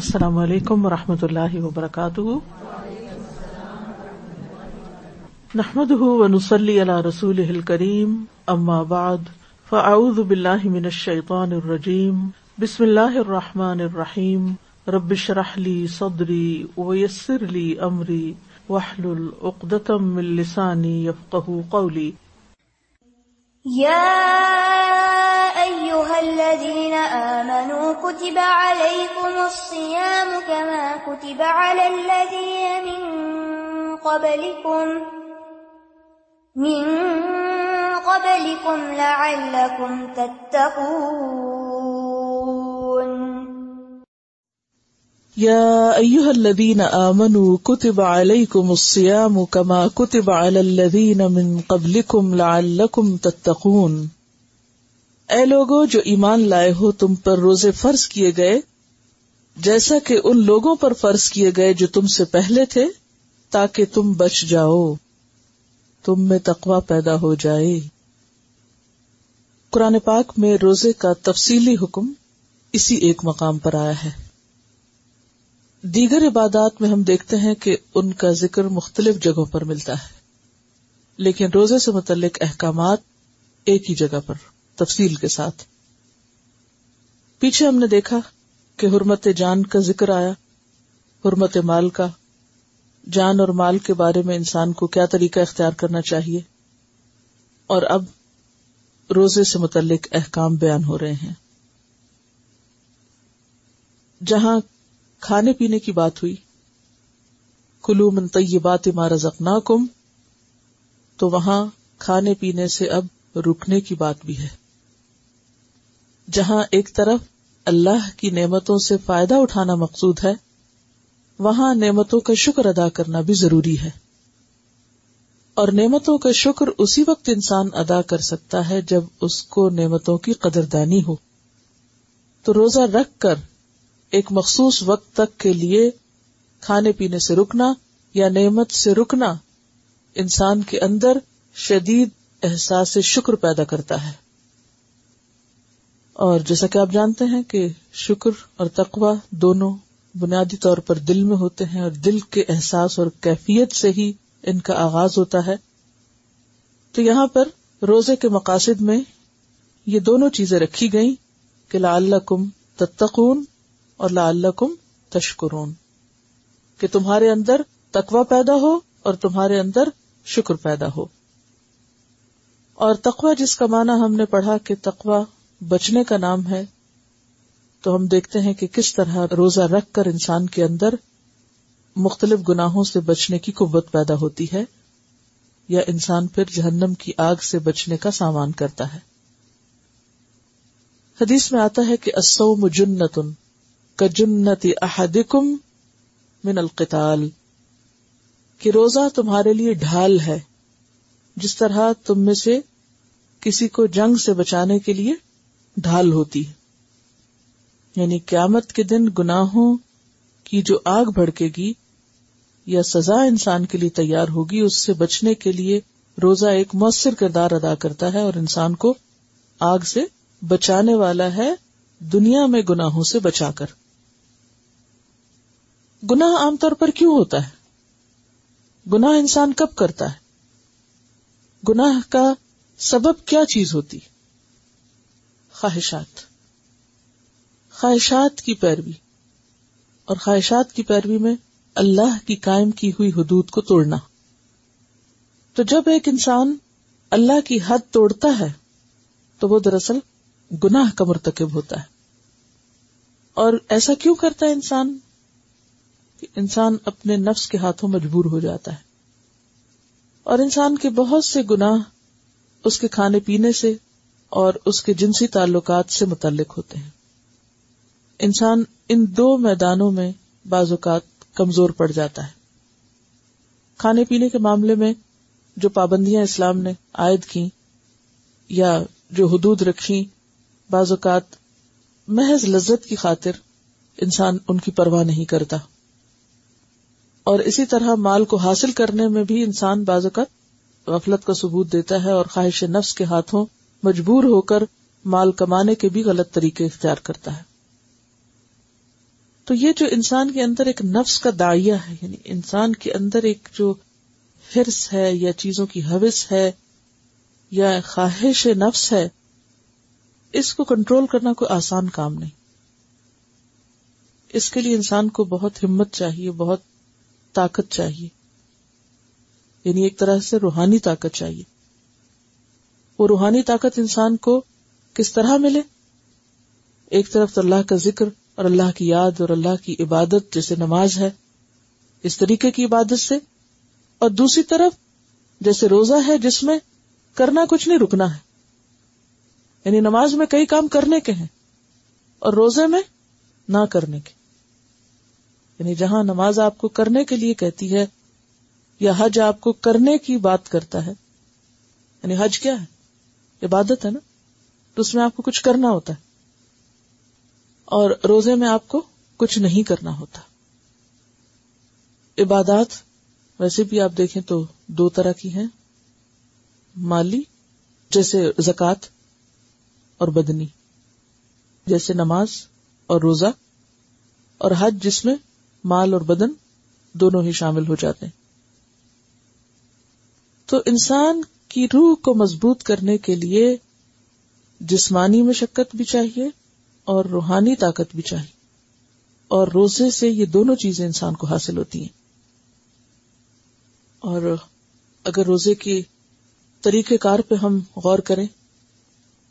السلام علیکم و رحمۃ اللہ وبرکاتہ۔ نحمد ونسلی علی رسول کریم اما بعد، فاعوذ باللہ من الشیطان الرجیم، بسم اللہ الرحمٰن الرحیم ربش رحلی صدری ویسر لی امری وحل العقدم السانی یفقہ قولی۔ يا أيها الذين آمنوا كتب عليكم الصيام كما كتب على الذين من قبلكم من قبلكم لعلكم تتقون. يا أيها الذين آمنوا كتب عليكم الصيام كما كتب على الذين من قبلكم لعلكم تتقون. اے لوگو، جو ایمان لائے ہو، تم پر روزے فرض کیے گئے، جیسا کہ ان لوگوں پر فرض کیے گئے جو تم سے پہلے تھے، تاکہ تم بچ جاؤ، تم میں تقوی پیدا ہو جائے۔ قرآن پاک میں روزے کا تفصیلی حکم اسی ایک مقام پر آیا ہے۔ دیگر عبادات میں ہم دیکھتے ہیں کہ ان کا ذکر مختلف جگہوں پر ملتا ہے، لیکن روزے سے متعلق احکامات ایک ہی جگہ پر۔ تفصیل کے ساتھ۔ پیچھے ہم نے دیکھا کہ حرمت جان کا ذکر آیا، حرمت مال کا۔ جان اور مال کے بارے میں انسان کو کیا طریقہ اختیار کرنا چاہیے؟ اور اب روزے سے متعلق احکام بیان ہو رہے ہیں۔ جہاں کھانے پینے کی بات ہوئی، کلو من طیبات ما رزقناکم، تو وہاں کھانے پینے سے اب رکنے کی بات بھی ہے۔ جہاں ایک طرف اللہ کی نعمتوں سے فائدہ اٹھانا مقصود ہے، وہاں نعمتوں کا شکر ادا کرنا بھی ضروری ہے۔ اور نعمتوں کا شکر اسی وقت انسان ادا کر سکتا ہے جب اس کو نعمتوں کی قدردانی ہو۔ تو روزہ رکھ کر ایک مخصوص وقت تک کے لیے کھانے پینے سے رکنا یا نعمت سے رکنا انسان کے اندر شدید احساس شکر پیدا کرتا ہے۔ اور جیسا کہ آپ جانتے ہیں کہ شکر اور تقوی دونوں بنیادی طور پر دل میں ہوتے ہیں اور دل کے احساس اور کیفیت سے ہی ان کا آغاز ہوتا ہے۔ تو یہاں پر روزے کے مقاصد میں یہ دونوں چیزیں رکھی گئیں کہ لعلکم تتقون اور لعلکم تشکرون۔ کہ تمہارے اندر تقوی پیدا ہو اور تمہارے اندر شکر پیدا ہو۔ اور تقوی جس کا معنی ہم نے پڑھا کہ تقوی بچنے کا نام ہے، تو ہم دیکھتے ہیں کہ کس طرح روزہ رکھ کر انسان کے اندر مختلف گناہوں سے بچنے کی قوت پیدا ہوتی ہے، یا انسان پھر جہنم کی آگ سے بچنے کا سامان کرتا ہے۔ حدیث میں آتا ہے کہ الصوم جنتن کجنت احدکم من القتال۔ کہ روزہ تمہارے لیے ڈھال ہے، جس طرح تم میں سے کسی کو جنگ سے بچانے کے لیے ڈھال ہوتی ہے۔ یعنی قیامت کے دن گناہوں کی جو آگ بھڑکے گی یا سزا انسان کے لیے تیار ہوگی، اس سے بچنے کے لیے روزہ ایک مؤثر کردار ادا کرتا ہے اور انسان کو آگ سے بچانے والا ہے، دنیا میں گناہوں سے بچا کر۔ گناہ عام طور پر کیوں ہوتا ہے؟ گناہ انسان کب کرتا ہے؟ گناہ کا سبب کیا چیز ہوتی؟ خواہشات۔ خواہشات کی پیروی۔ اور خواہشات کی پیروی میں اللہ کی قائم کی ہوئی حدود کو توڑنا۔ تو جب ایک انسان اللہ کی حد توڑتا ہے، تو وہ دراصل گناہ کا مرتکب ہوتا ہے۔ اور ایسا کیوں کرتا ہے انسان؟ کہ انسان اپنے نفس کے ہاتھوں مجبور ہو جاتا ہے۔ اور انسان کے بہت سے گناہ اس کے کھانے پینے سے اور اس کے جنسی تعلقات سے متعلق ہوتے ہیں۔ انسان ان دو میدانوں میں بعض اوقات کمزور پڑ جاتا ہے۔ کھانے پینے کے معاملے میں جو پابندیاں اسلام نے عائد کی یا جو حدود رکھی، بعض اوقات محض لذت کی خاطر انسان ان کی پرواہ نہیں کرتا۔ اور اسی طرح مال کو حاصل کرنے میں بھی انسان بعض اوقات غفلت کا ثبوت دیتا ہے اور خواہش نفس کے ہاتھوں مجبور ہو کر مال کمانے کے بھی غلط طریقے اختیار کرتا ہے۔ تو یہ جو انسان کے اندر ایک نفس کا دائیا ہے یعنی انسان کے اندر ایک جو ہرس ہے یا چیزوں کی حوث ہے یا خواہش نفس ہے، اس کو کنٹرول کرنا کوئی آسان کام نہیں۔ اس کے لیے انسان کو بہت ہمت چاہیے، بہت طاقت چاہیے۔ یعنی ایک طرح سے روحانی طاقت چاہیے۔ وہ روحانی طاقت انسان کو کس طرح ملے؟ ایک طرف تو اللہ کا ذکر اور اللہ کی یاد اور اللہ کی عبادت جیسے نماز ہے، اس طریقے کی عبادت سے، اور دوسری طرف جیسے روزہ ہے جس میں کرنا کچھ نہیں، رکنا ہے۔ یعنی نماز میں کئی کام کرنے کے ہیں اور روزے میں نہ کرنے کے۔ یعنی جہاں نماز آپ کو کرنے کے لیے کہتی ہے یا حج آپ کو کرنے کی بات کرتا ہے یعنی حج کیا ہے؟ عبادت ہے نا، تو اس میں آپ کو کچھ کرنا ہوتا ہے۔ اور روزے میں آپ کو کچھ نہیں کرنا ہوتا۔ عبادات ویسے بھی آپ دیکھیں تو دو طرح کی ہیں۔ مالی، جیسے زکوٰۃ، اور بدنی۔ جیسے نماز اور روزہ۔ اور حج، جس میں مال اور بدن دونوں ہی شامل ہو جاتے ہیں۔ تو انسان کی روح کو مضبوط کرنے کے لیے جسمانی مشقت بھی چاہیے اور روحانی طاقت بھی چاہیے۔ اور روزے سے یہ دونوں چیزیں انسان کو حاصل ہوتی ہیں۔ اور اگر روزے کی طریقہ کار پہ ہم غور کریں،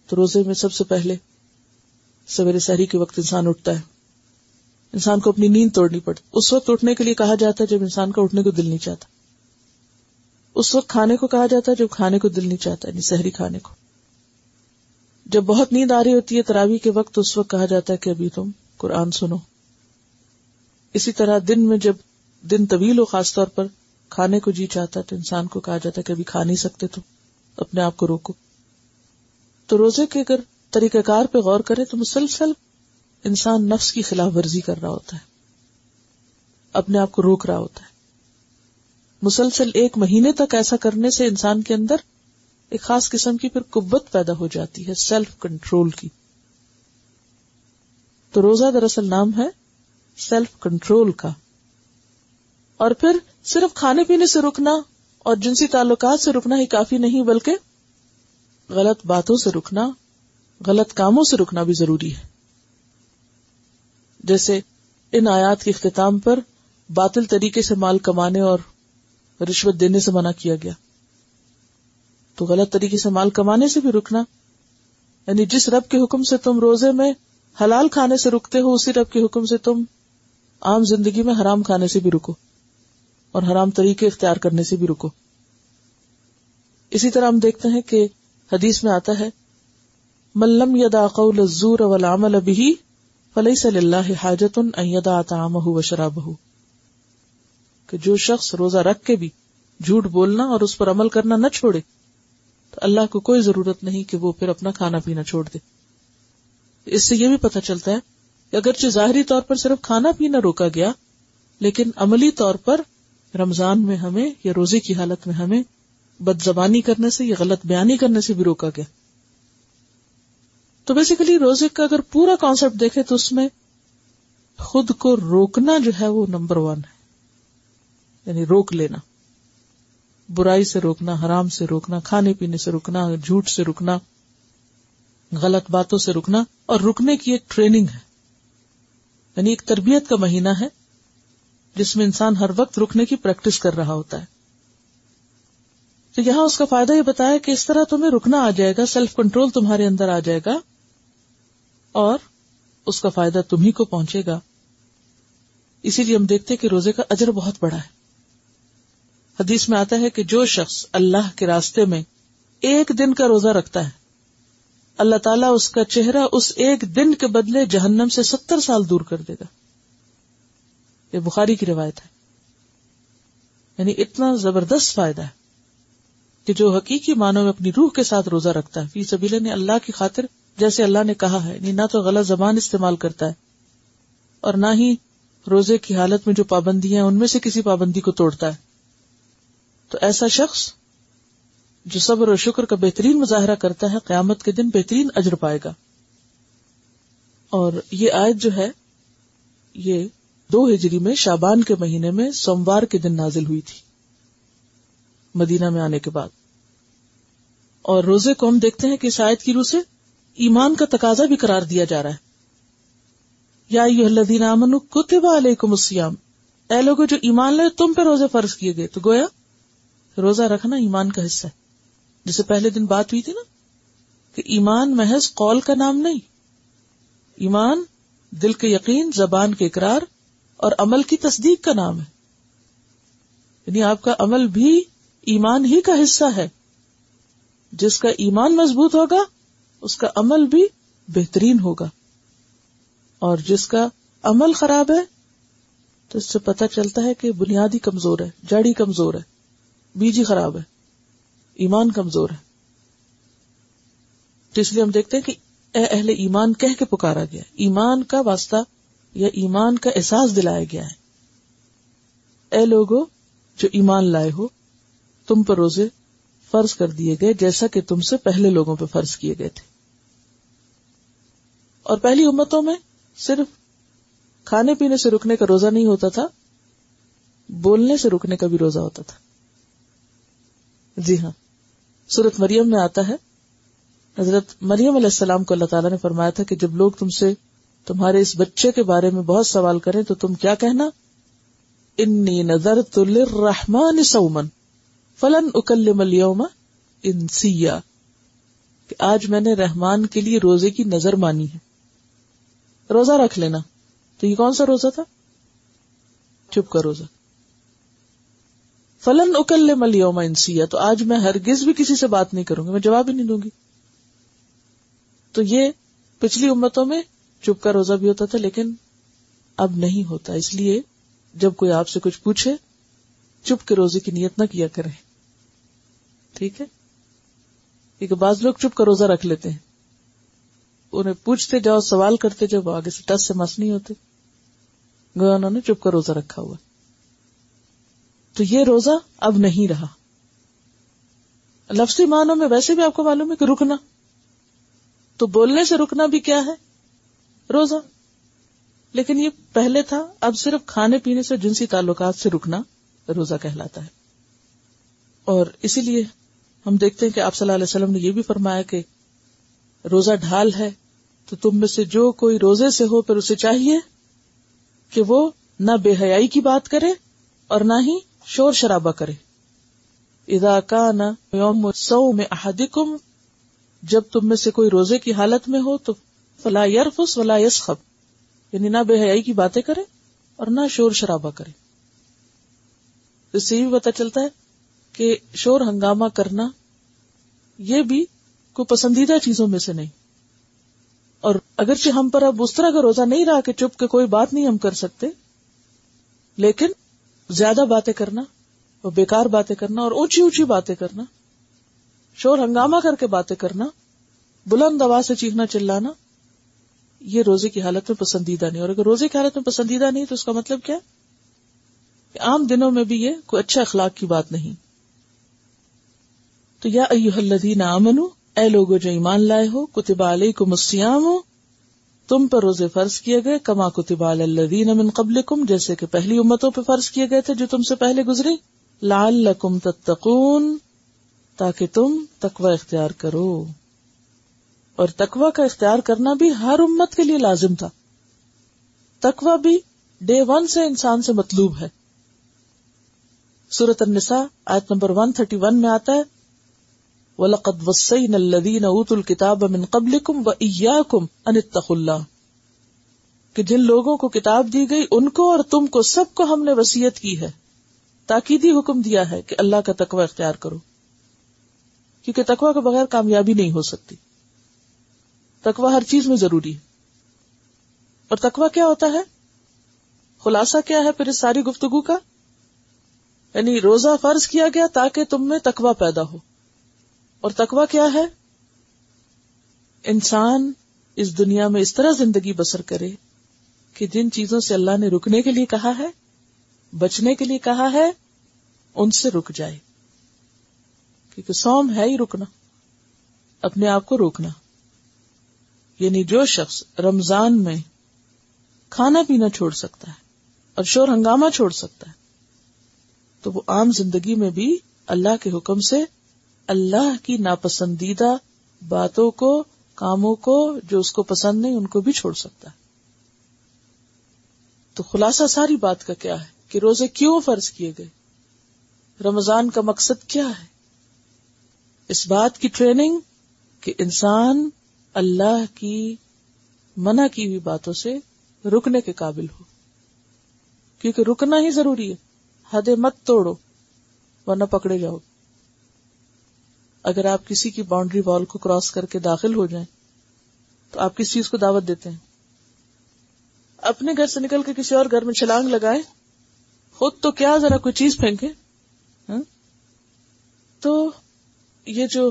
تو روزے میں سب سے پہلے سویرے سحری کے وقت انسان اٹھتا ہے۔ انسان کو اپنی نیند توڑنی پڑتی۔ اس وقت اٹھنے کے لیے کہا جاتا ہے جب انسان کا اٹھنے کو دل نہیں چاہتا۔ اس وقت کھانے کو کہا جاتا ہے جب کھانے کو دل نہیں چاہتا یعنی سحری کھانے کو۔ جب بہت نیند آ رہی ہوتی ہے تراوی کے وقت اس وقت کہا جاتا ہے کہ ابھی تم قرآن سنو۔ اسی طرح دن میں جب دن طویل ہو، خاص طور پر کھانے کو جی چاہتا ہے، تو انسان کو کہا جاتا ہے کہ ابھی کھا نہیں سکتے تم، اپنے آپ کو روکو۔ تو روزے کے اگر طریقہ کار پہ غور کرے تو مسلسل انسان نفس کی خلاف ورزی کر رہا ہوتا ہے، اپنے آپ کو روک رہا ہوتا ہے۔ مسلسل ایک مہینے تک ایسا کرنے سے انسان کے اندر ایک خاص قسم کی پھر قبت پیدا ہو جاتی ہے سیلف کنٹرول کی۔ تو روزہ دراصل نام ہے سیلف کنٹرول کا۔ اور پھر صرف کھانے پینے سے رکنا اور جنسی تعلقات سے رکنا ہی کافی نہیں، بلکہ غلط باتوں سے رکنا، غلط کاموں سے رکنا بھی ضروری ہے۔ جیسے ان آیات کے اختتام پر باطل طریقے سے مال کمانے اور رشوت دینے سے منع کیا گیا۔ تو غلط طریقے سے مال کمانے سے بھی رکنا۔ یعنی جس رب کے حکم سے تم روزے میں حلال کھانے سے رکتے ہو، اسی رب کے حکم سے تم عام زندگی میں حرام کھانے سے بھی رکو۔ اور حرام طریقے اختیار کرنے سے بھی رکو۔ اسی طرح ہم دیکھتے ہیں کہ حدیث میں آتا ہے ملم یدا قول الزور والعمل به فليس لله حاجت ان یدا طعامه وشرابه کہ جو شخص روزہ رکھ کے بھی جھوٹ بولنا اور اس پر عمل کرنا نہ چھوڑے، تو اللہ کو کوئی ضرورت نہیں کہ وہ پھر اپنا کھانا پینا چھوڑ دے۔ اس سے یہ بھی پتا چلتا ہے کہ اگرچہ ظاہری طور پر صرف کھانا پینا روکا گیا، لیکن عملی طور پر رمضان میں ہمیں یا روزے کی حالت میں ہمیں بد زبانی کرنے سے یا غلط بیانی کرنے سے بھی روکا گیا۔ تو بیسیکلی روزے کا اگر پورا کانسیپٹ دیکھے تو اس میں خود کو روکنا جو ہے وہ نمبر ون ہے۔ یعنی روک لینا۔ برائی سے روکنا، حرام سے روکنا، کھانے پینے سے رکنا جھوٹ سے رکنا غلط باتوں سے رکنا اور رکنے کی ایک ٹریننگ ہے۔ یعنی ایک تربیت کا مہینہ ہے جس میں انسان ہر وقت رکنے کی پریکٹس کر رہا ہوتا ہے۔ تو یہاں اس کا فائدہ یہ بتایا کہ اس طرح تمہیں رکنا آ جائے گا سیلف کنٹرول تمہارے اندر آ جائے گا، اور اس کا فائدہ تمہیں کو پہنچے گا۔ اسی لیے ہم دیکھتے کہ روزے کا اجر بہت بڑا ہے۔ حدیث میں آتا ہے کہ جو شخص اللہ کے راستے میں ایک دن کا روزہ رکھتا ہے، اللہ تعالیٰ اس کا چہرہ اس ایک دن کے بدلے جہنم سے ستر سال دور کر دے گا۔ یہ بخاری کی روایت ہے۔ یعنی اتنا زبردست فائدہ ہے کہ جو حقیقی معنوں میں اپنی روح کے ساتھ روزہ رکھتا ہے۔ فی سبیل نے اللہ کی خاطر جیسے اللہ نے کہا ہے یعنی نہ تو غلط زبان استعمال کرتا ہے اور نہ ہی روزے کی حالت میں جو پابندیاں ان میں سے کسی پابندی کو توڑتا ہے۔ تو ایسا شخص جو صبر اور شکر کا بہترین مظاہرہ کرتا ہے، قیامت کے دن بہترین اجر پائے گا۔ اور یہ آیت جو ہے، یہ دو ہجری میں شابان کے مہینے میں سوموار کے دن نازل ہوئی تھی، مدینہ میں آنے کے بعد۔ اور روزے کو ہم دیکھتے ہیں کہ اس آیت کی روح سے ایمان کا تقاضا بھی قرار دیا جا رہا ہے۔ یا الذین آمنوا، کتب علیکم الصیام۔ اے لوگوں جو ایمان لے تم پہ روزے فرض کیے گئے۔ تو گویا روزہ رکھنا ایمان کا حصہ ہے۔ جسے پہلے دن بات ہوئی تھی نا کہ ایمان محض قول کا نام نہیں۔ ایمان دل کے یقین، زبان کے اقرار اور عمل کی تصدیق کا نام ہے۔ یعنی آپ کا عمل بھی ایمان ہی کا حصہ ہے۔ جس کا ایمان مضبوط ہوگا، اس کا عمل بھی بہترین ہوگا۔ اور جس کا عمل خراب ہے، تو اس سے پتہ چلتا ہے کہ بنیادی کمزور ہے، جڑی کمزور ہے۔ بیجی خراب ہے۔ ایمان کمزور ہے۔ تو اس لیے ہم دیکھتے ہیں کہ اے اہل ایمان کہہ کے پکارا گیا۔ ایمان کا واسطہ یا ایمان کا احساس دلایا گیا ہے۔ اے لوگو، جو ایمان لائے ہو، تم پر روزے فرض کر دیے گئے جیسا کہ تم سے پہلے لوگوں پہ فرض کیے گئے تھے۔ اور پہلی امتوں میں صرف کھانے پینے سے رکنے کا روزہ نہیں ہوتا تھا، بولنے سے رکنے کا بھی روزہ ہوتا تھا۔ جی ہاں۔ سورت مریم میں آتا ہے۔ حضرت مریم علیہ السلام کو اللہ تعالیٰ نے فرمایا تھا کہ جب لوگ تم سے تمہارے اس بچے کے بارے میں بہت سوال کریں تو تم کیا کہنا؟ انی نظر رحمان سومن فلن اکلم اليوم انسیا۔ کہ آج میں نے رحمان کے لیے روزے کی نظر مانی ہے۔ روزہ رکھ لینا۔ تو یہ کون سا روزہ تھا؟ چپ کا روزہ۔ فلن اکل مل یوم انسیا تو آج میں ہرگز بھی کسی سے بات نہیں کروں گی، میں جواب ہی نہیں دوں گی۔ تو یہ پچھلی امتوں میں چپ کا روزہ بھی ہوتا تھا، لیکن اب نہیں ہوتا۔ اس لیے جب کوئی آپ سے کچھ پوچھے، چپ کے روزے کی نیت نہ کیا کرے ٹھیک ہے؟ کیونکہ بعض لوگ چپ کا روزہ رکھ لیتے ہیں۔ انہیں پوچھتے جاؤ، سوال کرتے جب آگے سے ٹس سے مس نہیں ہوتے۔ گویا انہوں نے چپ کا روزہ رکھا ہوا۔ تو یہ روزہ اب نہیں رہا۔ لفظی معنوں میں ویسے بھی آپ کو معلوم ہے کہ رکنا۔ تو بولنے سے رکنا بھی کیا ہے؟ روزہ۔ لیکن یہ پہلے تھا، اب صرف کھانے پینے سے جنسی تعلقات سے رکنا روزہ کہلاتا ہے۔ اور اسی لیے ہم دیکھتے ہیں کہ آپ صلی اللہ علیہ وسلم نے یہ بھی فرمایا کہ روزہ ڈھال ہے تو تم میں سے جو کوئی روزے سے ہو پھر اسے چاہیے کہ وہ نہ بے حیائی کی بات کرے اور نہ ہی شور شرابہ کرے۔ ادا کا یوم سو میں احدکم، جب تم میں سے کوئی روزے کی حالت میں ہو تو فلا یرفس ولا یسخب یعنی نہ بے حیائی کی باتیں کرے اور نہ شور شرابہ کرے۔ اس سے یہ بھی پتا چلتا ہے کہ شور ہنگامہ کرنا یہ بھی کوئی پسندیدہ چیزوں میں سے نہیں۔ اور اگرچہ ہم پر اب اس طرح کا روزہ نہیں رہا کہ چپ کے کوئی بات نہیں ہم کر سکتے، لیکن زیادہ باتیں کرنا اور بیکار باتیں کرنا اور اونچی اونچی باتیں کرنا، شور ہنگامہ کر کے باتیں کرنا، بلند آواز سے چیخنا، چلانا، یہ روزے کی حالت میں پسندیدہ نہیں۔ اور اگر روزے کی حالت میں پسندیدہ نہیں، تو اس کا مطلب کیا؟ کہ عام دنوں میں بھی یہ کوئی اچھا اخلاق کی بات نہیں۔ تو یا الذین آمنو، اے لوگو جو ایمان لائے ہو کتبہ علیکم السیام ہو تم پر روزے فرض کیے گئے، کما کتبہ الذین من قبلکم، جیسے کہ پہلی امتوں پہ فرض کیے گئے تھے جو تم سے پہلے گزری لعلکم تتقون، تاکہ تم تقوی اختیار کرو۔ اور تقوی کا اختیار کرنا بھی ہر امت کے لیے لازم تھا۔ تقوی بھی ڈے ون سے انسان سے مطلوب ہے۔ سورت النساء، آیت نمبر 131 میں آتا ہے وَلَقَدْ وَصَّيْنَا الَّذِينَ أُوتُوا الْكِتَابَ مِنْ قَبْلِكُمْ وَإِيَّاكُمْ أَنِ اتَّقُوا اللَّهِ کہ جن لوگوں کو کتاب دی گئی ان کو اور تم کو سب کو ہم نے وسیعت کی ہے۔ تاکیدی حکم دیا ہے کہ اللہ کا تقوی اختیار کرو۔ کیونکہ تقوی کے بغیر کامیابی نہیں ہو سکتی۔ تقوی ہر چیز میں ضروری ہے۔ اور تقوی کیا ہوتا ہے؟ خلاصہ کیا ہے پھر اس ساری گفتگو کا؟ یعنی روزہ فرض کیا گیا تاکہ تم میں تقوی پیدا ہو۔ اور تقوی کیا ہے؟ انسان اس دنیا میں اس طرح زندگی بسر کرے کہ جن چیزوں سے اللہ نے رکنے کے لیے کہا ہے، بچنے کے لیے کہا ہے، ان سے رک جائے۔ کیونکہ سوم ہے ہی رکنا، اپنے آپ کو روکنا۔ یعنی جو شخص رمضان میں کھانا پینا چھوڑ سکتا ہے اور شور ہنگامہ چھوڑ سکتا ہے، تو وہ عام زندگی میں بھی اللہ کے حکم سے اللہ کی ناپسندیدہ باتوں کو، کاموں کو، جو اس کو پسند نہیں، ان کو بھی چھوڑ سکتا ہے۔ تو خلاصہ ساری بات کا کیا ہے؟ کہ روزے کیوں فرض کیے گئے؟ رمضان کا مقصد کیا ہے؟ اس بات کی ٹریننگ کہ انسان اللہ کی منع کی ہوئی باتوں سے رکنے کے قابل ہو۔ کیونکہ رکنا ہی ضروری ہے۔ حد مت توڑو، ورنہ پکڑے جاؤ۔ اگر آپ کسی کی باؤنڈری وال کو کراس کر کے داخل ہو جائیں، تو آپ کس چیز کو دعوت دیتے ہیں؟ اپنے گھر سے نکل کے کسی اور گھر میں چھلانگ لگائے خود تو کیا ذرا کوئی چیز پھینکے ہاں؟ تو یہ جو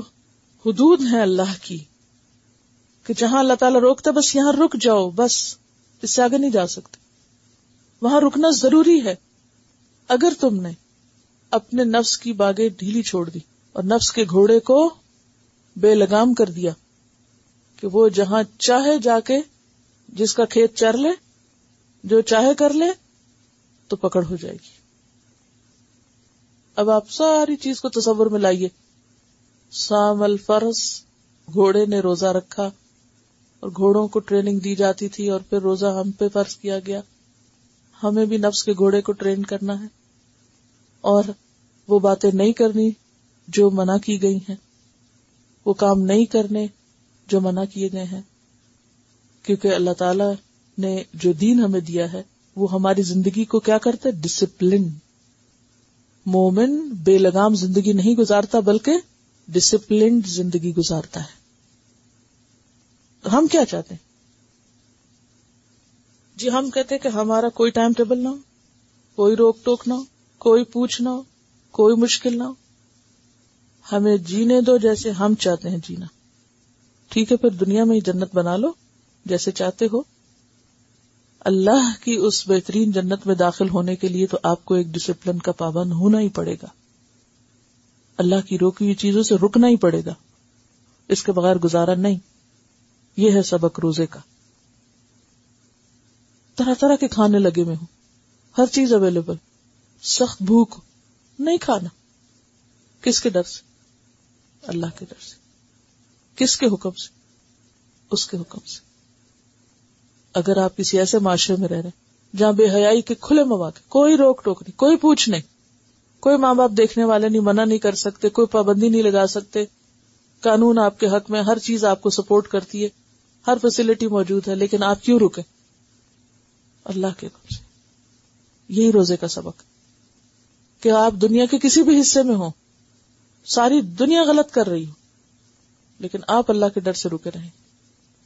حدود ہے اللہ کی، کہ جہاں اللہ تعالیٰ روکتا بس یہاں رک جاؤ، بس اس سے آگے نہیں جا سکتے۔ وہاں رکنا ضروری ہے۔ اگر تم نے اپنے نفس کی باغیں ڈھیلی چھوڑ دی اور نفس کے گھوڑے کو بے لگام کر دیا کہ وہ جہاں چاہے جا کے جس کا کھیت چر لے، جو چاہے کر لے، تو پکڑ ہو جائے گی۔ اب آپ ساری چیز کو تصور میں لائیے۔ سام الفرس گھوڑے نے روزہ رکھا اور گھوڑوں کو ٹریننگ دی جاتی تھی اور پھر روزہ ہم پہ فرض کیا گیا۔ ہمیں بھی نفس کے گھوڑے کو ٹرین کرنا ہے اور وہ باتیں نہیں کرنی۔ جو منع کی گئی ہیں، وہ کام نہیں کرنے جو منع کیے گئے ہیں۔ کیونکہ اللہ تعالی نے جو دین ہمیں دیا ہے، وہ ہماری زندگی کو کیا کرتا ہے؟ ڈسپلن مومن بے لگام زندگی نہیں گزارتا، بلکہ ڈسپلنڈ زندگی گزارتا ہے۔ ہم کیا چاہتے ہیں؟ جی ہم کہتے ہیں کہ ہمارا کوئی ٹائم ٹیبل نہ ہو، کوئی روک ٹوک نہ ہو، کوئی پوچھ نہ ہو، کوئی مشکل نہ ہو۔ ہمیں جینے دو جیسے ہم چاہتے ہیں جینا۔ ٹھیک ہے، پھر دنیا میں ہی جنت بنا لو جیسے چاہتے ہو۔ اللہ کی اس بہترین جنت میں داخل ہونے کے لیے تو آپ کو ایک ڈسپلن کا پابند ہونا ہی پڑے گا۔ اللہ کی روکی ہوئی چیزوں سے رکنا ہی پڑے گا۔ اس کے بغیر گزارا نہیں۔ یہ ہے سبق روزے کا۔ طرح طرح کے کھانے لگے میں ہوں۔ ہر چیز اویلیبل سخت بھوک۔ نہیں کھانا۔ کس کے ڈر سے؟ اللہ کے ڈر سے۔ کس کے حکم سے؟ اس کے حکم سے۔ اگر آپ کسی ایسے معاشرے میں رہ رہے جہاں بے حیائی کے کھلے مواقع کوئی روک ٹوک نہیں، کوئی پوچھ نہیں، کوئی ماں باپ دیکھنے والے نہیں، منع نہیں کر سکتے، کوئی پابندی نہیں لگا سکتے، قانون آپ کے حق میں، ہر چیز آپ کو سپورٹ کرتی ہے، ہر فیسلٹی موجود ہے، لیکن آپ کیوں رکے؟ اللہ کے حکم سے۔ یہی روزے کا سبق کہ آپ دنیا کے کسی بھی حصے میں ہوں ساری دنیا غلط کر رہی ہو۔ لیکن آپ اللہ کے ڈر سے رکے رہیں۔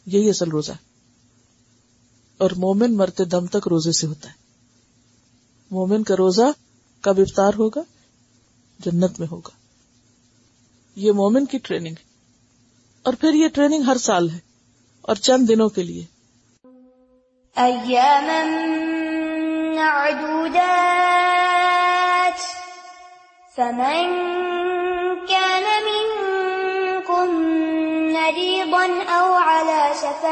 یہی اصل روزہ ہے۔ اور مومن مرتے دم تک روزے سے ہوتا ہے۔ مومن کا روزہ کب افطار ہوگا؟ جنت میں ہوگا۔ یہ مومن کی ٹریننگ ہے۔ اور پھر یہ ٹریننگ ہر سال ہے۔ اور چند دنوں کے لیے۔ أياما معدودات، فمن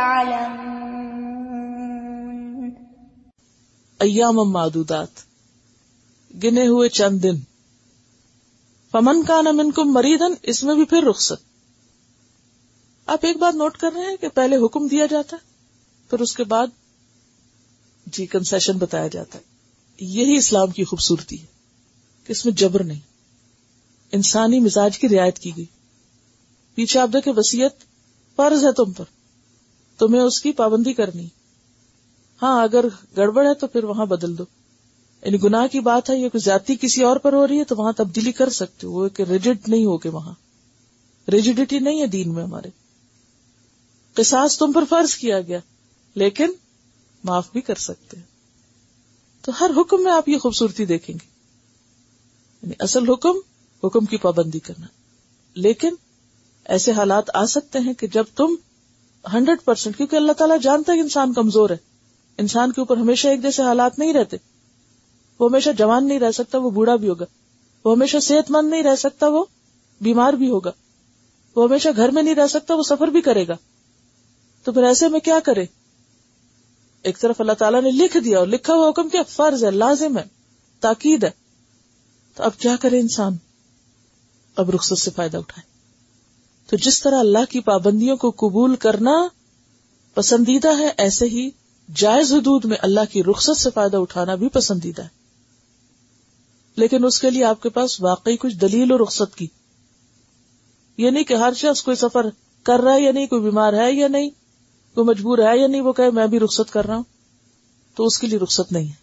كنتم ایام معدودات، گنے ہوئے چند دن۔ فمن کا نمن کم مریدن اس میں بھی پھر رخصت۔ آپ ایک بات نوٹ کر رہے ہیں کہ پہلے حکم دیا جاتا ہے پھر اس کے بعد جی کنسیشن بتایا جاتا۔ ہے یہی اسلام کی خوبصورتی ہے کہ اس میں جبر نہیں۔ انسانی مزاج کی رعایت کی گئی۔ پیچھے آپ دیکھیں وسیعت فرض ہے تم پر۔ تمہیں اس کی پابندی کرنی۔ ہاں اگر گڑبڑ ہے تو پھر وہاں بدل دو۔ یعنی گناہ کی بات ہے، یا کوئی زیادتی کسی اور پر ہو رہی ہے تو وہاں تبدیلی کر سکتے ہو۔ وہ ریجڈ نہیں ہوگی وہاں۔ ریجڈیٹی نہیں ہے دین میں ہمارے۔ قصاص تم پر فرض کیا گیا، لیکن معاف بھی کر سکتے ہیں۔ تو ہر حکم میں آپ یہ خوبصورتی دیکھیں گے۔ یعنی اصل حکم حکم کی پابندی کرنا۔ لیکن ایسے حالات آ سکتے ہیں کہ جب تم ہنڈریڈ پرسینٹ کیونکہ اللہ تعالیٰ جانتا ہے انسان کمزور ہے۔ انسان کے اوپر ہمیشہ ایک جیسے حالات نہیں رہتے۔ وہ ہمیشہ جوان نہیں رہ سکتا، وہ بوڑھا بھی ہوگا۔ وہ ہمیشہ صحت مند نہیں رہ سکتا، وہ بیمار بھی ہوگا۔ وہ ہمیشہ گھر میں نہیں رہ سکتا، وہ سفر بھی کرے گا۔ تو پھر ایسے میں کیا کرے؟ ایک طرف اللہ تعالیٰ نے لکھ دیا اور لکھا ہوا حکم کیا، فرض ہے، لازم ہے، تاکید ہے۔ تو اب کیا کرے انسان؟ اب رخصت سے فائدہ اٹھائے۔ تو جس طرح اللہ کی پابندیوں کو قبول کرنا پسندیدہ ہے، ایسے ہی جائز حدود میں اللہ کی رخصت سے فائدہ اٹھانا بھی پسندیدہ ہے۔ لیکن اس کے لیے آپ کے پاس واقعی کچھ دلیل و رخصت کی۔ یہ نہیں کہ ہر شخص کوئی سفر کر رہا ہے یا نہیں، کوئی بیمار ہے یا نہیں، کوئی مجبور ہے یا نہیں، وہ کہ میں بھی رخصت کر رہا ہوں، تو اس کے لیے رخصت نہیں ہے۔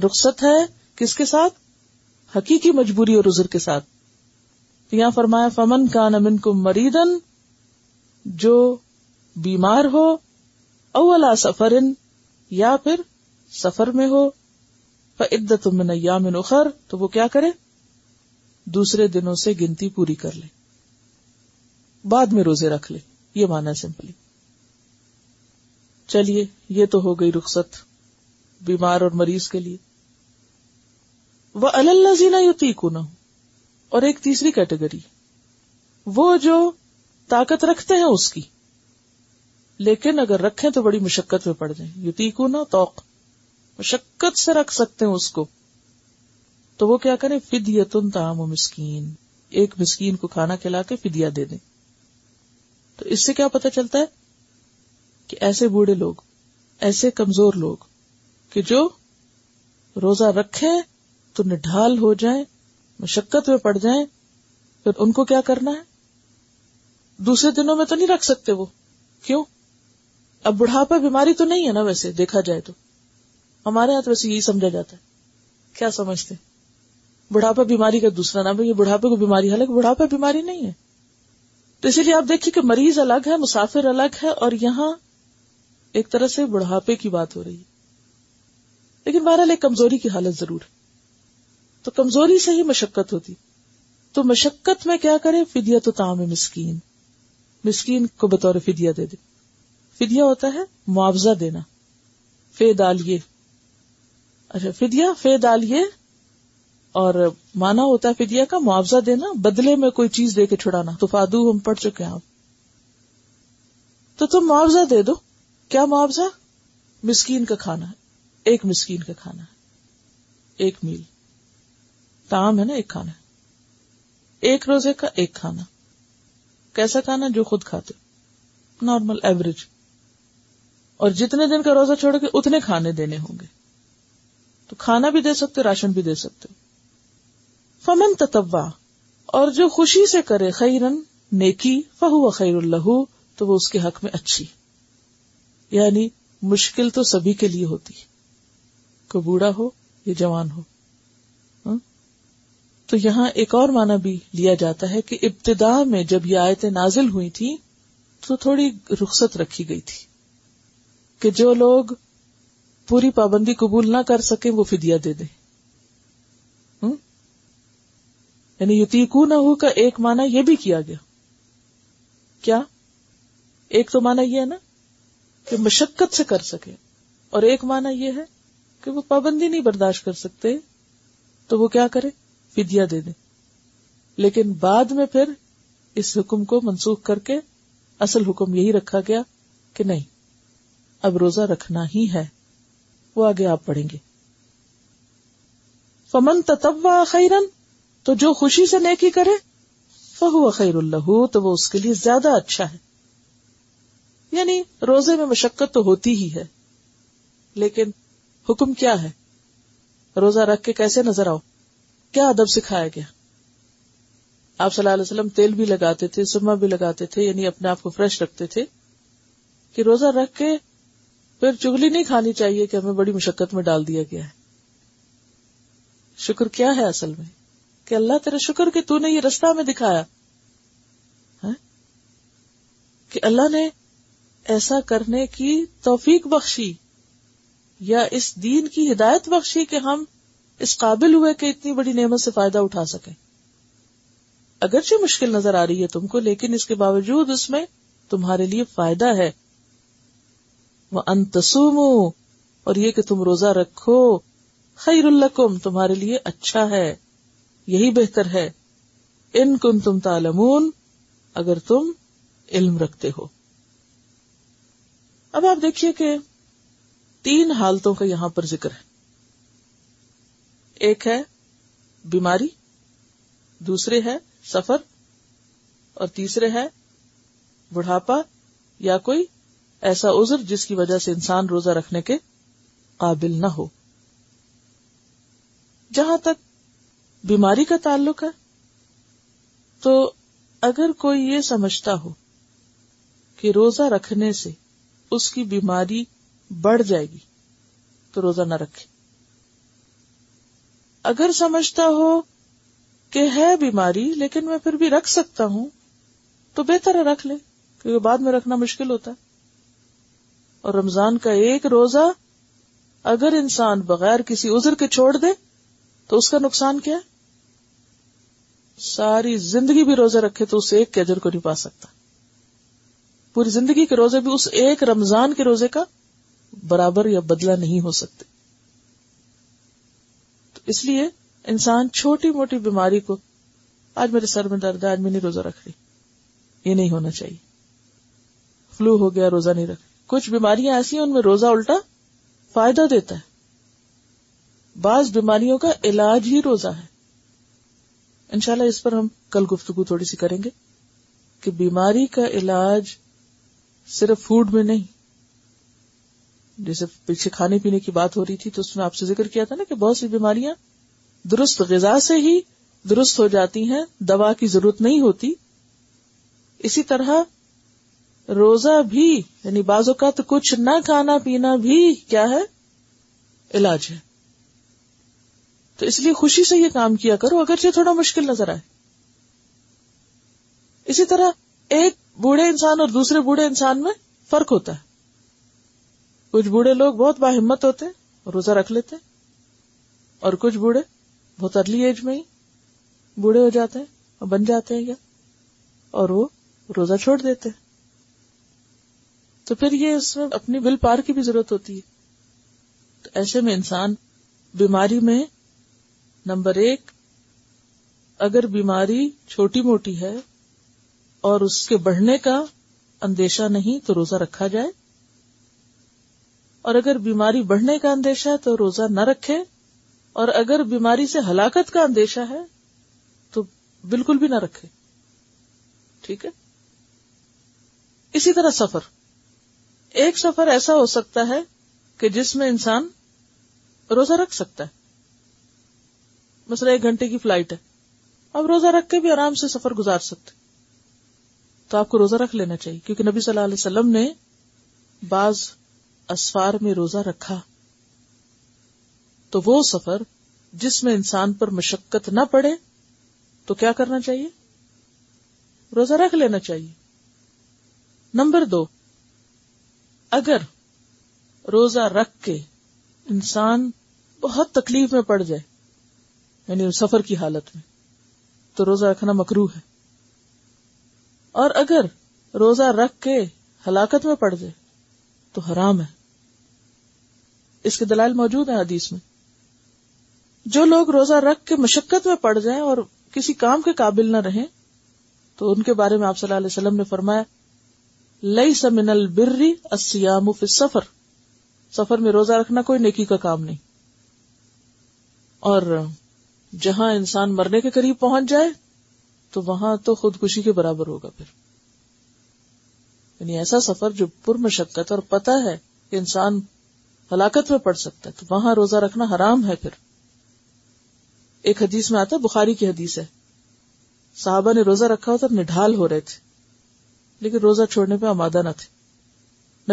رخصت ہے کس کے ساتھ؟ حقیقی مجبوری اور عذر کے ساتھ۔ یہاں فرمایا، فمن کا نمن کو مریدن جو بیمار ہو اولا سفر، یا پھر سفر میں ہو عدت من ایام اخر، تو وہ کیا کرے؟ دوسرے دنوں سے گنتی پوری کر لے۔ بعد میں روزے رکھ لے۔ یہ مانا سمپلی۔ چلیے، یہ تو ہو گئی رخصت بیمار اور مریض کے لیے۔ وہ اللہ زینا یوتی کو نہ اور ایک تیسری کیٹیگری۔ وہ جو طاقت رکھتے ہیں اس کی۔ لیکن اگر رکھیں تو بڑی مشقت میں پڑ جائیں۔ یوتی کو نہ توق مشقت سے رکھ سکتے ہیں اس کو۔ تو وہ کیا کرے فدیتن تام و مسکین۔ ایک مسکین کو کھانا کھلا کے فدیا دے دیں۔ تو اس سے کیا پتا چلتا ہے؟ کہ ایسے بوڑھے لوگ، ایسے کمزور لوگ کہ جو روزہ رکھے تو نڈھال ہو جائیں مشقت میں پڑ جائیں، پھر ان کو کیا کرنا ہے؟ دوسرے دنوں میں تو نہیں رکھ سکتے وہ۔ کیوں؟ اب بڑھاپا بیماری تو نہیں ہے نا ویسے، دیکھا جائے تو۔ ہمارے یہاں تو ویسے یہی سمجھا جاتا ہے۔ کیا سمجھتے؟ بڑھاپا بیماری کا دوسرا نام ہے، یہ بڑھاپے کو بیماری، حالانکہ بڑھاپا بیماری نہیں ہے۔ تو اسی لیے آپ دیکھیے کہ مریض الگ ہے، مسافر الگ ہے، اور یہاں ایک طرح سے بڑھاپے کی بات ہو رہی ہے۔ لیکن بہرحال ایک کمزوری کی حالت ضرور ہے۔ تو کمزوری سے ہی مشقت ہوتی۔ تو مشقت میں کیا کرے؟ فدیا تو تام مسکین۔ مسکین کو بطور فدیا دے دے۔ فدیا ہوتا ہے معاوضہ دینا۔ فے ڈالیے اچھا فدیا فے ڈالیے اور مانا ہوتا ہے فدیا کا معاوضہ دینا، بدلے میں کوئی چیز دے کے چھڑانا۔ تو فادو، ہم پڑھ چکے ہیں آپ۔ تو تم معاوضہ دے دو۔ کیا معاوضہ؟ مسکین کا کھانا۔ ہے ایک مسکین کا کھانا۔ ہے ایک میل۔ تام ہے نا ایک کھانا۔ ایک روزے کا ایک کھانا۔ کیسا کھانا جو خود کھاتے۔ Normal average. اور جتنے دن کا روزہ چھوڑ کے اتنے کھانے دینے ہوں گے۔ تو کھانا بھی دے سکتے راشن بھی دے سکتے فمن تتوا اور جو خوشی سے کرے، خیرن نیکی، فہو خیر اللہ تو وہ اس کے حق میں اچھی۔ یعنی مشکل تو سبھی کے لیے ہوتی۔ کوئی بوڑھا ہو یا جوان ہو۔ تو یہاں ایک اور معنی بھی لیا جاتا ہے کہ ابتدا میں جب یہ آیتیں نازل ہوئی تھی تو تھوڑی رخصت رکھی گئی تھی کہ جو لوگ پوری پابندی قبول نہ کر سکے وہ فدیا دے دے یعنی یتیکو نہ ہو کا ایک معنی یہ بھی کیا گیا۔ کیا؟ ایک تو معنی یہ ہے نا کہ مشقت سے کر سکے اور ایک معنی یہ ہے کہ وہ پابندی نہیں برداشت کر سکتے، تو وہ کیا کرے فدیا دے دے لیکن بعد میں پھر اس حکم کو منسوخ کر کے اصل حکم یہی رکھا گیا کہ نہیں، اب روزہ رکھنا ہی ہے، وہ آگے آپ پڑھیں گے۔ فمن تتوا خیرن تو جو خوشی سے نیکی کرے، فہو خیر اللہ، تو وہ اس کے لیے زیادہ اچھا ہے۔ یعنی روزے میں مشقت تو ہوتی ہی ہے، لیکن حکم کیا ہے؟ روزہ رکھ کے کیسے نظر آؤ؟ کیا ادب سکھایا گیا؟ آپ صلی اللہ علیہ وسلم تیل بھی لگاتے تھے سرما بھی لگاتے تھے یعنی اپنے آپ کو فریش رکھتے تھے کہ روزہ رکھ کے پھر چگلی نہیں کھانی چاہیے کہ ہمیں بڑی مشقت میں ڈال دیا گیا ہے۔ شکر کیا ہے اصل میں؟ کہ اللہ تیرا شکر کہ تو نے یہ رستہ ہمیں دکھایا۔ ہاں؟ کہ اللہ نے ایسا کرنے کی توفیق بخشی یا اس دین کی ہدایت بخشی کہ ہم اس قابل ہوئے کہ اتنی بڑی نعمت سے فائدہ اٹھا سکیں۔ اگرچہ مشکل نظر آ رہی ہے تم کو، لیکن اس کے باوجود اس میں تمہارے لیے فائدہ ہے۔ وہ انتسوم اور یہ کہ تم روزہ رکھو، خیر القم تمہارے لیے اچھا ہے، یہی بہتر ہے۔ ان کن تم تالمون اگر تم علم رکھتے ہو۔ اب آپ دیکھیے کہ تین حالتوں کا یہاں پر ذکر ہے۔ ایک ہے بیماری، دوسرے ہے سفر، اور تیسرے ہے بڑھاپا یا کوئی ایسا عذر جس کی وجہ سے انسان روزہ رکھنے کے قابل نہ ہو۔ جہاں تک بیماری کا تعلق ہے، تو اگر کوئی یہ سمجھتا ہو کہ روزہ رکھنے سے اس کی بیماری بڑھ جائے گی، تو روزہ نہ رکھے۔ اگر سمجھتا ہو کہ ہے بیماری لیکن میں پھر بھی رکھ سکتا ہوں، تو بہتر ہے رکھ لے، کیونکہ بعد میں رکھنا مشکل ہوتا ہے۔ اور رمضان کا ایک روزہ اگر انسان بغیر کسی عذر کے چھوڑ دے، تو اس کا نقصان کیا؟ ہے ساری زندگی بھی روزہ رکھے تو اس ایک کے اجر کو نہیں پا سکتا۔ پوری زندگی کے روزے بھی اس ایک رمضان کے روزے کا برابر یا بدلہ نہیں ہو سکتے۔ اس لیے انسان چھوٹی موٹی بیماری کو آج میرے سر میں درد ہے، آج میں نہیں روزہ رکھ رہی۔ یہ نہیں ہونا چاہیے۔ فلو ہو گیا، روزہ نہیں رکھ کچھ بیماریاں ایسی ہیں، ان میں روزہ الٹا فائدہ دیتا ہے۔ بعض بیماریوں کا علاج ہی روزہ ہے۔ انشاءاللہ اس پر ہم کل گفتگو تھوڑی سی کریں گے کہ بیماری کا علاج صرف فوڈ میں نہیں جیسے پیچھے کھانے پینے کی بات ہو رہی تھی تو اس میں آپ سے ذکر کیا تھا نا کہ بہت سی بیماریاں درست غذا سے ہی درست ہو جاتی ہیں، دوا کی ضرورت نہیں ہوتی۔ اسی طرح روزہ بھی یعنی بعض اوقات کچھ نہ کھانا پینا بھی کیا ہے؟ علاج ہے۔ تو اس لیے خوشی سے یہ کام کیا کرو، اگرچہ تھوڑا مشکل نظر آئے۔ اسی طرح ایک بوڑھے انسان اور دوسرے بوڑھے انسان میں فرق ہوتا ہے۔ کچھ بوڑھے لوگ بہت باہمت ہوتے اور روزہ رکھ لیتے اور کچھ بوڑھے بہت ارلی ایج میں ہی بوڑھے ہو جاتے ہیں اور بن جاتے ہیں یا اور وہ روزہ چھوڑ دیتے تو پھر یہ اس میں اپنی بل پار کی بھی ضرورت ہوتی ہے۔ تو ایسے میں انسان بیماری میں نمبر ایک اگر بیماری چھوٹی موٹی ہے اور اس کے بڑھنے کا اندیشہ نہیں تو روزہ رکھا جائے۔ اور اگر بیماری بڑھنے کا اندیشہ ہے تو روزہ نہ رکھے، اور اگر بیماری سے ہلاکت کا اندیشہ ہے تو بالکل بھی نہ رکھے۔ ٹھیک ہے؟ اسی طرح سفر۔ ایک سفر ایسا ہو سکتا ہے کہ جس میں انسان روزہ رکھ سکتا ہے۔ مثلا ایک گھنٹے کی فلائٹ ہے اب روزہ رکھ کے بھی آرام سے سفر گزار سکتے تو آپ کو روزہ رکھ لینا چاہیے، کیونکہ نبی صلی اللہ علیہ وسلم نے بعض اسفار میں روزہ رکھا۔ تو وہ سفر جس میں انسان پر مشقت نہ پڑے، تو کیا کرنا چاہیے؟ روزہ رکھ لینا چاہیے۔ نمبر دو، اگر روزہ رکھ کے انسان بہت تکلیف میں پڑ جائے یعنی سفر کی حالت میں، تو روزہ رکھنا مکرو ہے۔ اور اگر روزہ رکھ کے ہلاکت میں پڑ جائے تو حرام ہے۔ اس کے دلائل موجود ہیں حدیث میں۔ جو لوگ روزہ رکھ کے مشقت میں پڑ جائیں اور کسی کام کے قابل نہ رہیں، تو ان کے بارے میں آپ صلی اللہ علیہ وسلم نے فرمایا لئی سمن البری السیام فی سفر سفر میں روزہ رکھنا کوئی نیکی کا کام نہیں۔ اور جہاں انسان مرنے کے قریب پہنچ جائے، تو وہاں تو خودکشی کے برابر ہوگا پھر۔ یعنی ایسا سفر جو پر مشقت اور پتہ ہے کہ انسان ہلاکت میں پڑ سکتا ہے، تو وہاں روزہ رکھنا حرام ہے پھر۔ ایک حدیث میں آتا ہے، بخاری کی حدیث ہے۔ صحابہ نے روزہ رکھا ہوتا نڈھال ہو رہے تھے، لیکن روزہ چھوڑنے پہ آمادہ نہ تھے۔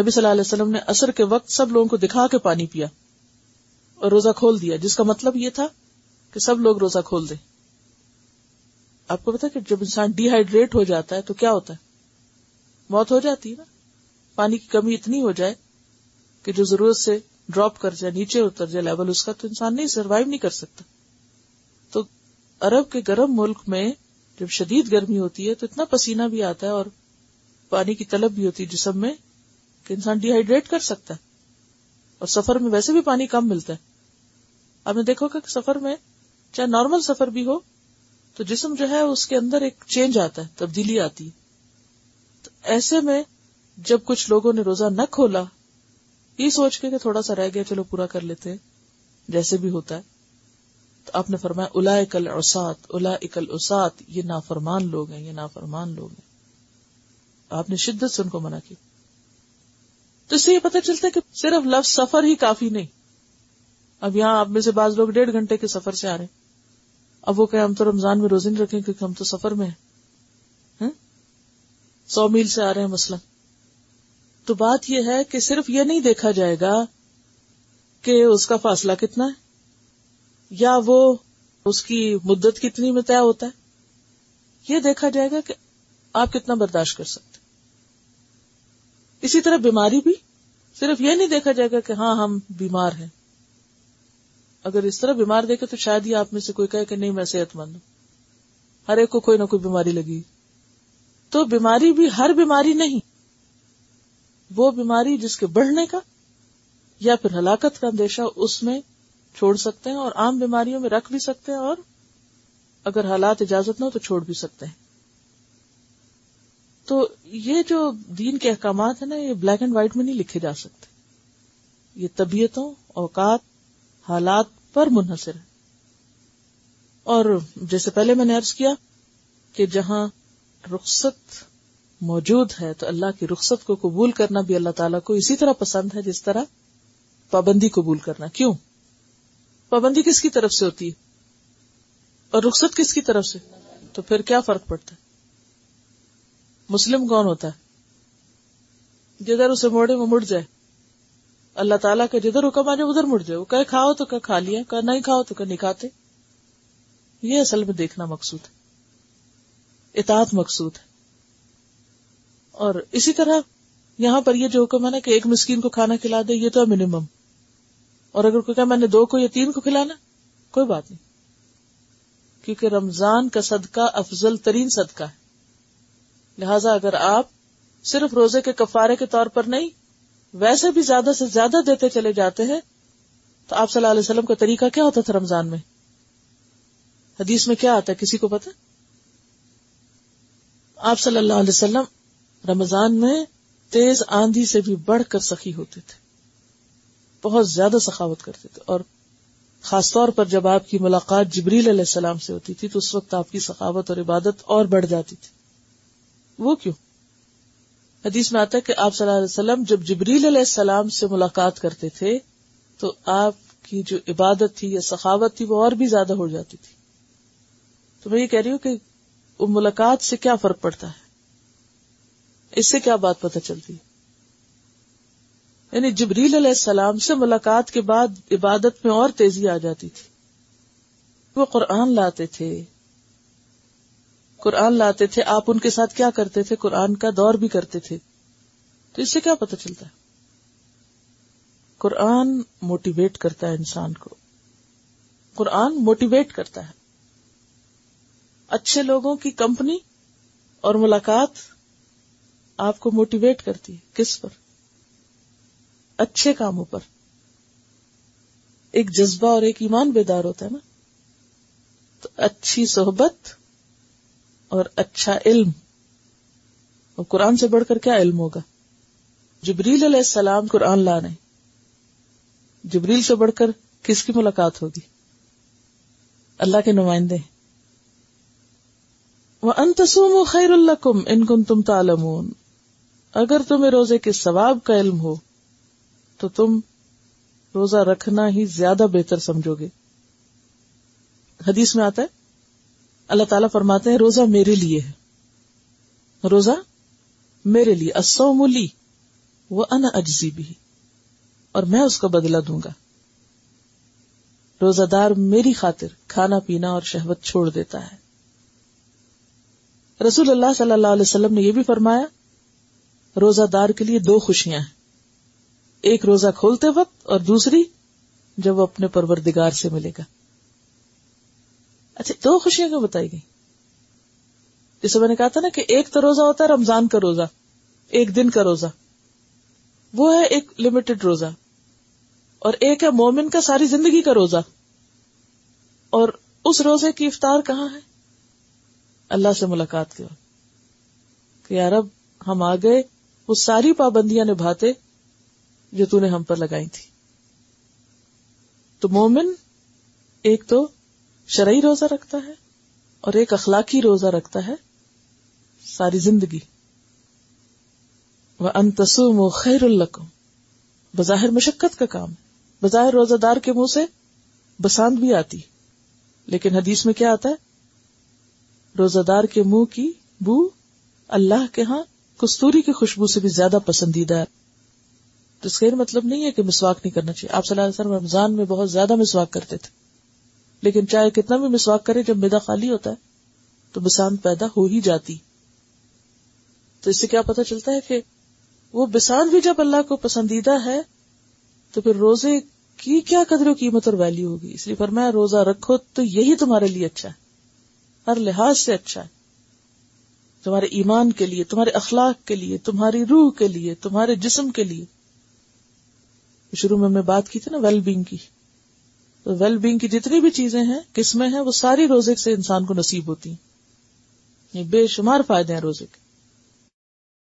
نبی صلی اللہ علیہ وسلم نے اثر کے وقت سب لوگوں کو دکھا کے پانی پیا اور روزہ کھول دیا، جس کا مطلب یہ تھا کہ سب لوگ روزہ کھول دیں۔ آپ کو پتا کہ جب انسان ڈی ہائیڈریٹ ہو جاتا ہے تو کیا ہوتا ہے؟ موت ہو جاتی ہے نا۔ پانی کی کمی اتنی ہو جائے کہ جو ضرورت سے ڈراپ کر جائے، نیچے اتر جائے لیول اس کا تو انسان نہیں سروائو نہیں کر سکتا۔ تو ارب کے گرم ملک میں جب شدید گرمی ہوتی ہے تو اتنا پسینہ بھی آتا ہے اور پانی کی طلب بھی ہوتی ہے جسم میں کہ انسان ڈی ہائیڈریٹ کر سکتا ہے۔ اور سفر میں ویسے بھی پانی کم ملتا ہے۔ آپ نے دیکھو کہ سفر میں چاہے نارمل سفر بھی ہو، تو جسم جو ہے، اس کے اندر ایک چینج آتا ہے، تبدیلی آتی ہے۔ ایسے میں جب کچھ لوگوں نے روزہ نہ کھولا، یہ سوچ کے کہ تھوڑا سا رہ گیا، چلو پورا کر لیتے ہیں، جیسے بھی ہوتا ہے۔ تو آپ نے فرمایا الا اکل اوسات الا اکل اوسات یہ نافرمان لوگ ہیں، یہ نافرمان لوگ ہیں۔ آپ نے شدت سے ان کو منع کیا۔ تو اس سے یہ پتہ چلتا ہے کہ صرف لفظ سفر ہی کافی نہیں۔ اب یہاں آپ میں سے بعض لوگ ڈیڑھ گھنٹے کے سفر سے آ رہے ہیں۔ اب وہ کہ ہم تو رمضان میں روزے نہیں رکھیں کیونکہ ہم تو سفر میں ہیں۔ سو میل سے آ رہے ہیں مسئلہ۔ تو بات یہ ہے کہ صرف یہ نہیں دیکھا جائے گا کہ اس کا فاصلہ کتنا ہے، یا وہ اس کی مدت کتنی میں طے ہوتا ہے۔ یہ دیکھا جائے گا کہ آپ کتنا برداشت کر سکتے اسی طرح بیماری بھی صرف یہ نہیں دیکھا جائے گا کہ ہاں ہم بیمار ہیں۔ اگر اس طرح بیمار دیکھے تو شاید ہی آپ میں سے کوئی کہے کہ نہیں، میں صحت مند ہوں۔ ہر ایک کو کوئی نہ کوئی بیماری لگی۔ تو بیماری بھی ہر بیماری نہیں۔ وہ بیماری جس کے بڑھنے کا یا پھر ہلاکت کا اندیشہ اس میں چھوڑ سکتے ہیں اور عام بیماریوں میں رکھ بھی سکتے ہیں اور اگر حالات اجازت نہ ہو تو چھوڑ بھی سکتے ہیں۔ تو یہ جو دین کے احکامات ہیں نا، یہ بلیک اینڈ وائٹ میں نہیں لکھے جا سکتے۔ یہ طبیعتوں، اوقات، حالات پر منحصر ہے اور جیسے پہلے میں نے ارض کیا کہ جہاں رخصت موجود ہے تو اللہ کی رخصت کو قبول کرنا بھی اللہ تعالیٰ کو اسی طرح پسند ہے جس طرح پابندی قبول کرنا۔ کیوں؟ پابندی کس کی طرف سے ہوتی ہے؟ اور رخصت کس کی طرف سے؟ تو پھر کیا فرق پڑتا ہے؟ مسلم کون ہوتا ہے؟ جدھر اسے موڑے وہ مڑ جائے۔ اللہ تعالیٰ کا جدھر حکم آ جائے ادھر مڑ جائے۔ وہ کہ کھاؤ تو کہ کھا لیا کہ نہیں کھاؤ تو کہ نہیں کھاتے۔ یہ اصل میں دیکھنا مقصود ہے۔ اطاعت مقصود ہے۔ اور اسی طرح یہاں پر یہ جو حکم ہے نا کہ ایک مسکین کو کھانا کھلا دے، یہ تو منیمم اور اگر کوئی کہ میں نے دو کو یا تین کو کھلانا، کوئی بات نہیں۔ کیونکہ رمضان کا صدقہ افضل ترین صدقہ ہے۔ لہذا اگر آپ صرف روزے کے کفارے کے طور پر نہیں، ویسے بھی زیادہ سے زیادہ دیتے چلے جاتے ہیں، تو آپ صلی اللہ علیہ وسلم کا طریقہ کیا ہوتا تھا رمضان میں؟ حدیث میں کیا آتا ہے؟ کسی کو پتا آپ صلی اللہ علیہ وسلم رمضان میں تیز آندھی سے بھی بڑھ کر سخی ہوتے تھے۔ بہت زیادہ سخاوت کرتے تھے۔ اور خاص طور پر جب آپ کی ملاقات جبریل علیہ السلام سے ہوتی تھی تو اس وقت آپ کی سخاوت اور عبادت اور بڑھ جاتی تھی۔ وہ کیوں؟ حدیث میں آتا ہے کہ آپ صلی اللہ علیہ وسلم جب جبریل علیہ السلام سے ملاقات کرتے تھے تو آپ کی جو عبادت تھی یا سخاوت تھی وہ اور بھی زیادہ ہو جاتی تھی۔ تو میں یہ کہہ رہی ہوں کہ ملاقات سے کیا فرق پڑتا ہے؟ اس سے کیا بات پتہ چلتی ہے؟ یعنی جبریل علیہ السلام سے ملاقات کے بعد عبادت میں اور تیزی آ جاتی تھی۔ وہ قرآن لاتے تھے۔ قرآن لاتے تھے۔ آپ ان کے ساتھ کیا کرتے تھے؟ قرآن کا دور بھی کرتے تھے۔ تو اس سے کیا پتا چلتا ہے؟ قرآن موٹیویٹ کرتا ہے انسان کو۔ قرآن موٹیویٹ کرتا ہے۔ اچھے لوگوں کی کمپنی اور ملاقات آپ کو موٹیویٹ کرتی ہے. کس پر؟ اچھے کاموں پر. ایک جذبہ اور ایک ایمان بیدار ہوتا ہے نا؟ تو اچھی صحبت اور اچھا علم. اور قرآن سے بڑھ کر کیا علم ہوگا؟ جبریل علیہ السلام قرآن لا رہے جبریل سے بڑھ کر کس کی ملاقات ہوگی؟ اللہ کے نمائندے وہ انتسوم خیر القم ان کن تم تالمون اگر تمہیں روزے کے ثواب کا علم ہو، تو تم روزہ رکھنا ہی زیادہ بہتر سمجھو گے۔ حدیث میں آتا ہے، اللہ تعالیٰ فرماتے ہیں، روزہ میرے لیے ہے۔ روزہ میرے لیے اصو لی وہ ان اجزی بھی اور میں اس کا بدلہ دوں گا۔ روزہ دار میری خاطر کھانا پینا اور شہوت چھوڑ دیتا ہے۔ رسول اللہ صلی اللہ علیہ وسلم نے یہ بھی فرمایا روزہ دار کے لیے دو خوشیاں ہیں۔ ایک روزہ کھولتے وقت اور دوسری جب وہ اپنے پروردگار سے ملے گا۔ اچھا دو خوشیاں کیوں بتائی گئی؟ جسے میں نے کہا تھا نا کہ ایک تو روزہ ہوتا ہے، رمضان کا روزہ، ایک دن کا روزہ۔ وہ ہے ایک لمیٹڈ روزہ۔ اور ایک ہے مومن کا ساری زندگی کا روزہ۔ اور اس روزے کی افطار کہاں ہے؟ اللہ سے ملاقات کے وقت کہ یار اب ہم آ گئے، وہ ساری پابندیاں نبھاتے جو تو نے ہم پر لگائی تھی۔ تو مومن ایک تو شرعی روزہ رکھتا ہے اور ایک اخلاقی روزہ رکھتا ہے، ساری زندگی۔ وہ انتسوم و خیر القم بظاہر مشقت کا کام بظاہر روزہ دار کے منہ سے بسانت بھی آتی، لیکن حدیث میں کیا آتا ہے؟ روزہ دار کے منہ کی بو اللہ کے ہاں کستوری کی خوشبو سے بھی زیادہ پسندیدہ ہے۔ تو اس کا مطلب نہیں ہے کہ مسواک نہیں کرنا چاہیے۔ آپ صلی اللہ علیہ وسلم رمضان میں بہت زیادہ مسواک کرتے تھے۔ لیکن چاہے کتنا بھی مسواک کرے، جب میدا خالی ہوتا ہے، تو بسانت پیدا ہو ہی جاتی۔ تو اس سے کیا پتا چلتا ہے کہ وہ بسانت بھی جب اللہ کو پسندیدہ ہے، تو پھر روزے کی کیا قدر و قیمت اور ویلو ہوگی؟ اس لیے فرمایا، روزہ رکھو تو یہی تمہارے لیے اچھا ہے۔ ہر لحاظ سے اچھا ہے۔ تمہارے ایمان کے لیے، تمہارے اخلاق کے لیے، تمہاری روح کے لیے، تمہارے جسم کے لیے۔ شروع میں بات کی تھی نا ویل بینگ کی۔ تو ویل بینگ کی جتنی بھی چیزیں ہیں، قسمیں ہیں، وہ ساری روزے سے انسان کو نصیب ہوتی ہیں۔ یہ بے شمار فائدے ہیں روزے کے۔